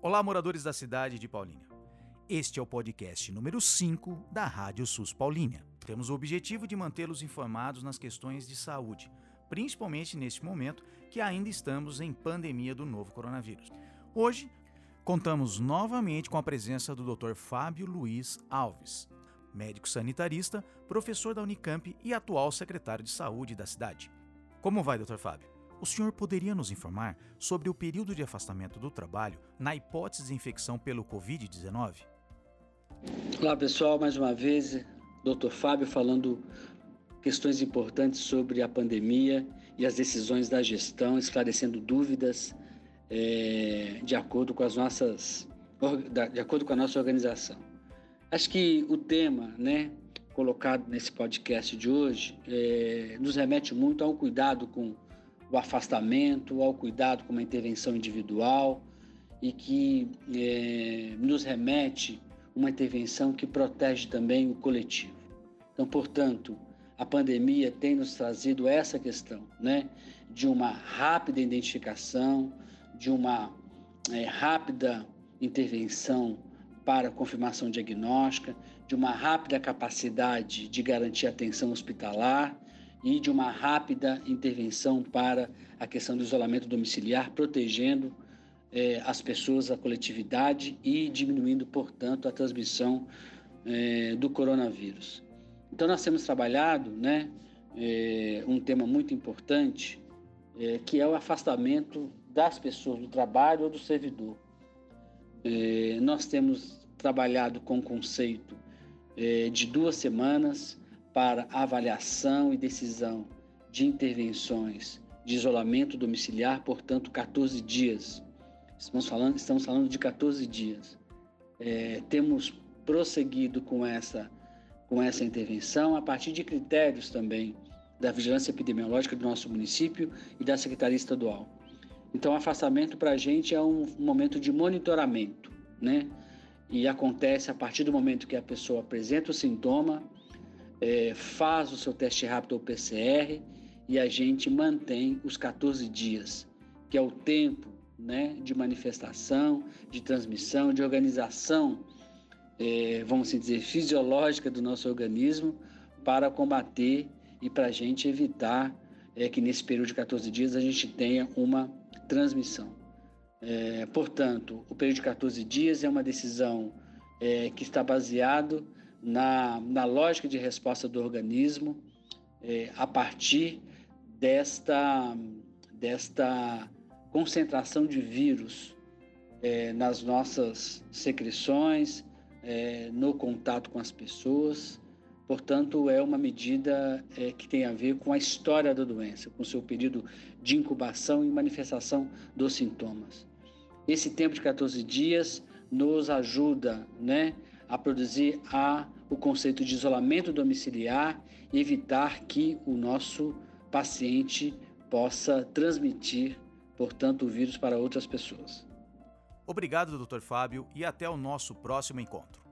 Olá, moradores da cidade de Paulínia. Este é o podcast número 5 da Rádio SUS Paulínia. Temos o objetivo de mantê-los informados nas questões de saúde, principalmente neste momento que ainda estamos em pandemia do novo coronavírus. Hoje, contamos novamente com a presença do Dr. Fábio Luiz Alves, médico sanitarista, professor da Unicamp e atual secretário de saúde da cidade. Como vai, Dr. Fábio? O senhor poderia nos informar sobre o período de afastamento do trabalho na hipótese de infecção pelo Covid-19? Olá pessoal, mais uma vez, Dr. Fábio falando questões importantes sobre a pandemia e as decisões da gestão, esclarecendo dúvidas é, de acordo com as nossas, de acordo com a nossa organização. Acho que o tema, né, colocado nesse podcast de hoje, é, nos remete muito ao cuidado com o afastamento, ao cuidado com uma intervenção individual e que é, nos remete uma intervenção que protege também o coletivo. Então, portanto, a pandemia tem nos trazido essa questão, né, de uma rápida identificação, de uma é, rápida intervenção para confirmação diagnóstica, de uma rápida capacidade de garantir atenção hospitalar e de uma rápida intervenção para a questão do isolamento domiciliar, protegendo é, as pessoas, a coletividade e diminuindo, portanto, a transmissão é, do coronavírus. Então, nós temos trabalhado né, é, um tema muito importante, que é o afastamento das pessoas do trabalho ou do servidor. Nós temos trabalhado com o conceito de duas semanas para avaliação e decisão de intervenções de isolamento domiciliar, portanto, 14 dias. Estamos falando, estamos falando de 14 dias. É, temos prosseguido com essa, com essa intervenção a partir de critérios também da vigilância epidemiológica do nosso município e da Secretaria Estadual. Então, afastamento para a gente é um, momento de monitoramento, né? E acontece a partir do momento que a pessoa apresenta o sintoma, é, faz o seu teste rápido ou PCR e a gente mantém os 14 dias, que é o tempo né, de manifestação, de transmissão, de organização, é, vamos dizer, fisiológica do nosso organismo para combater e para a gente evitar é, que nesse período de 14 dias a gente tenha uma transmissão. É, portanto, o período de 14 dias é uma decisão é, que está baseado na, na lógica de resposta do organismo é, a partir desta, desta concentração de vírus é, nas nossas secreções, é, no contato com as pessoas. Portanto, é uma medida é, que tem a ver com a história da doença, com seu período de incubação e manifestação dos sintomas. Esse tempo de 14 dias nos ajuda né, a produzir a, o conceito de isolamento domiciliar e evitar que o nosso paciente possa transmitir, portanto, o vírus para outras pessoas. Obrigado, Dr. Fábio, e até o nosso próximo encontro.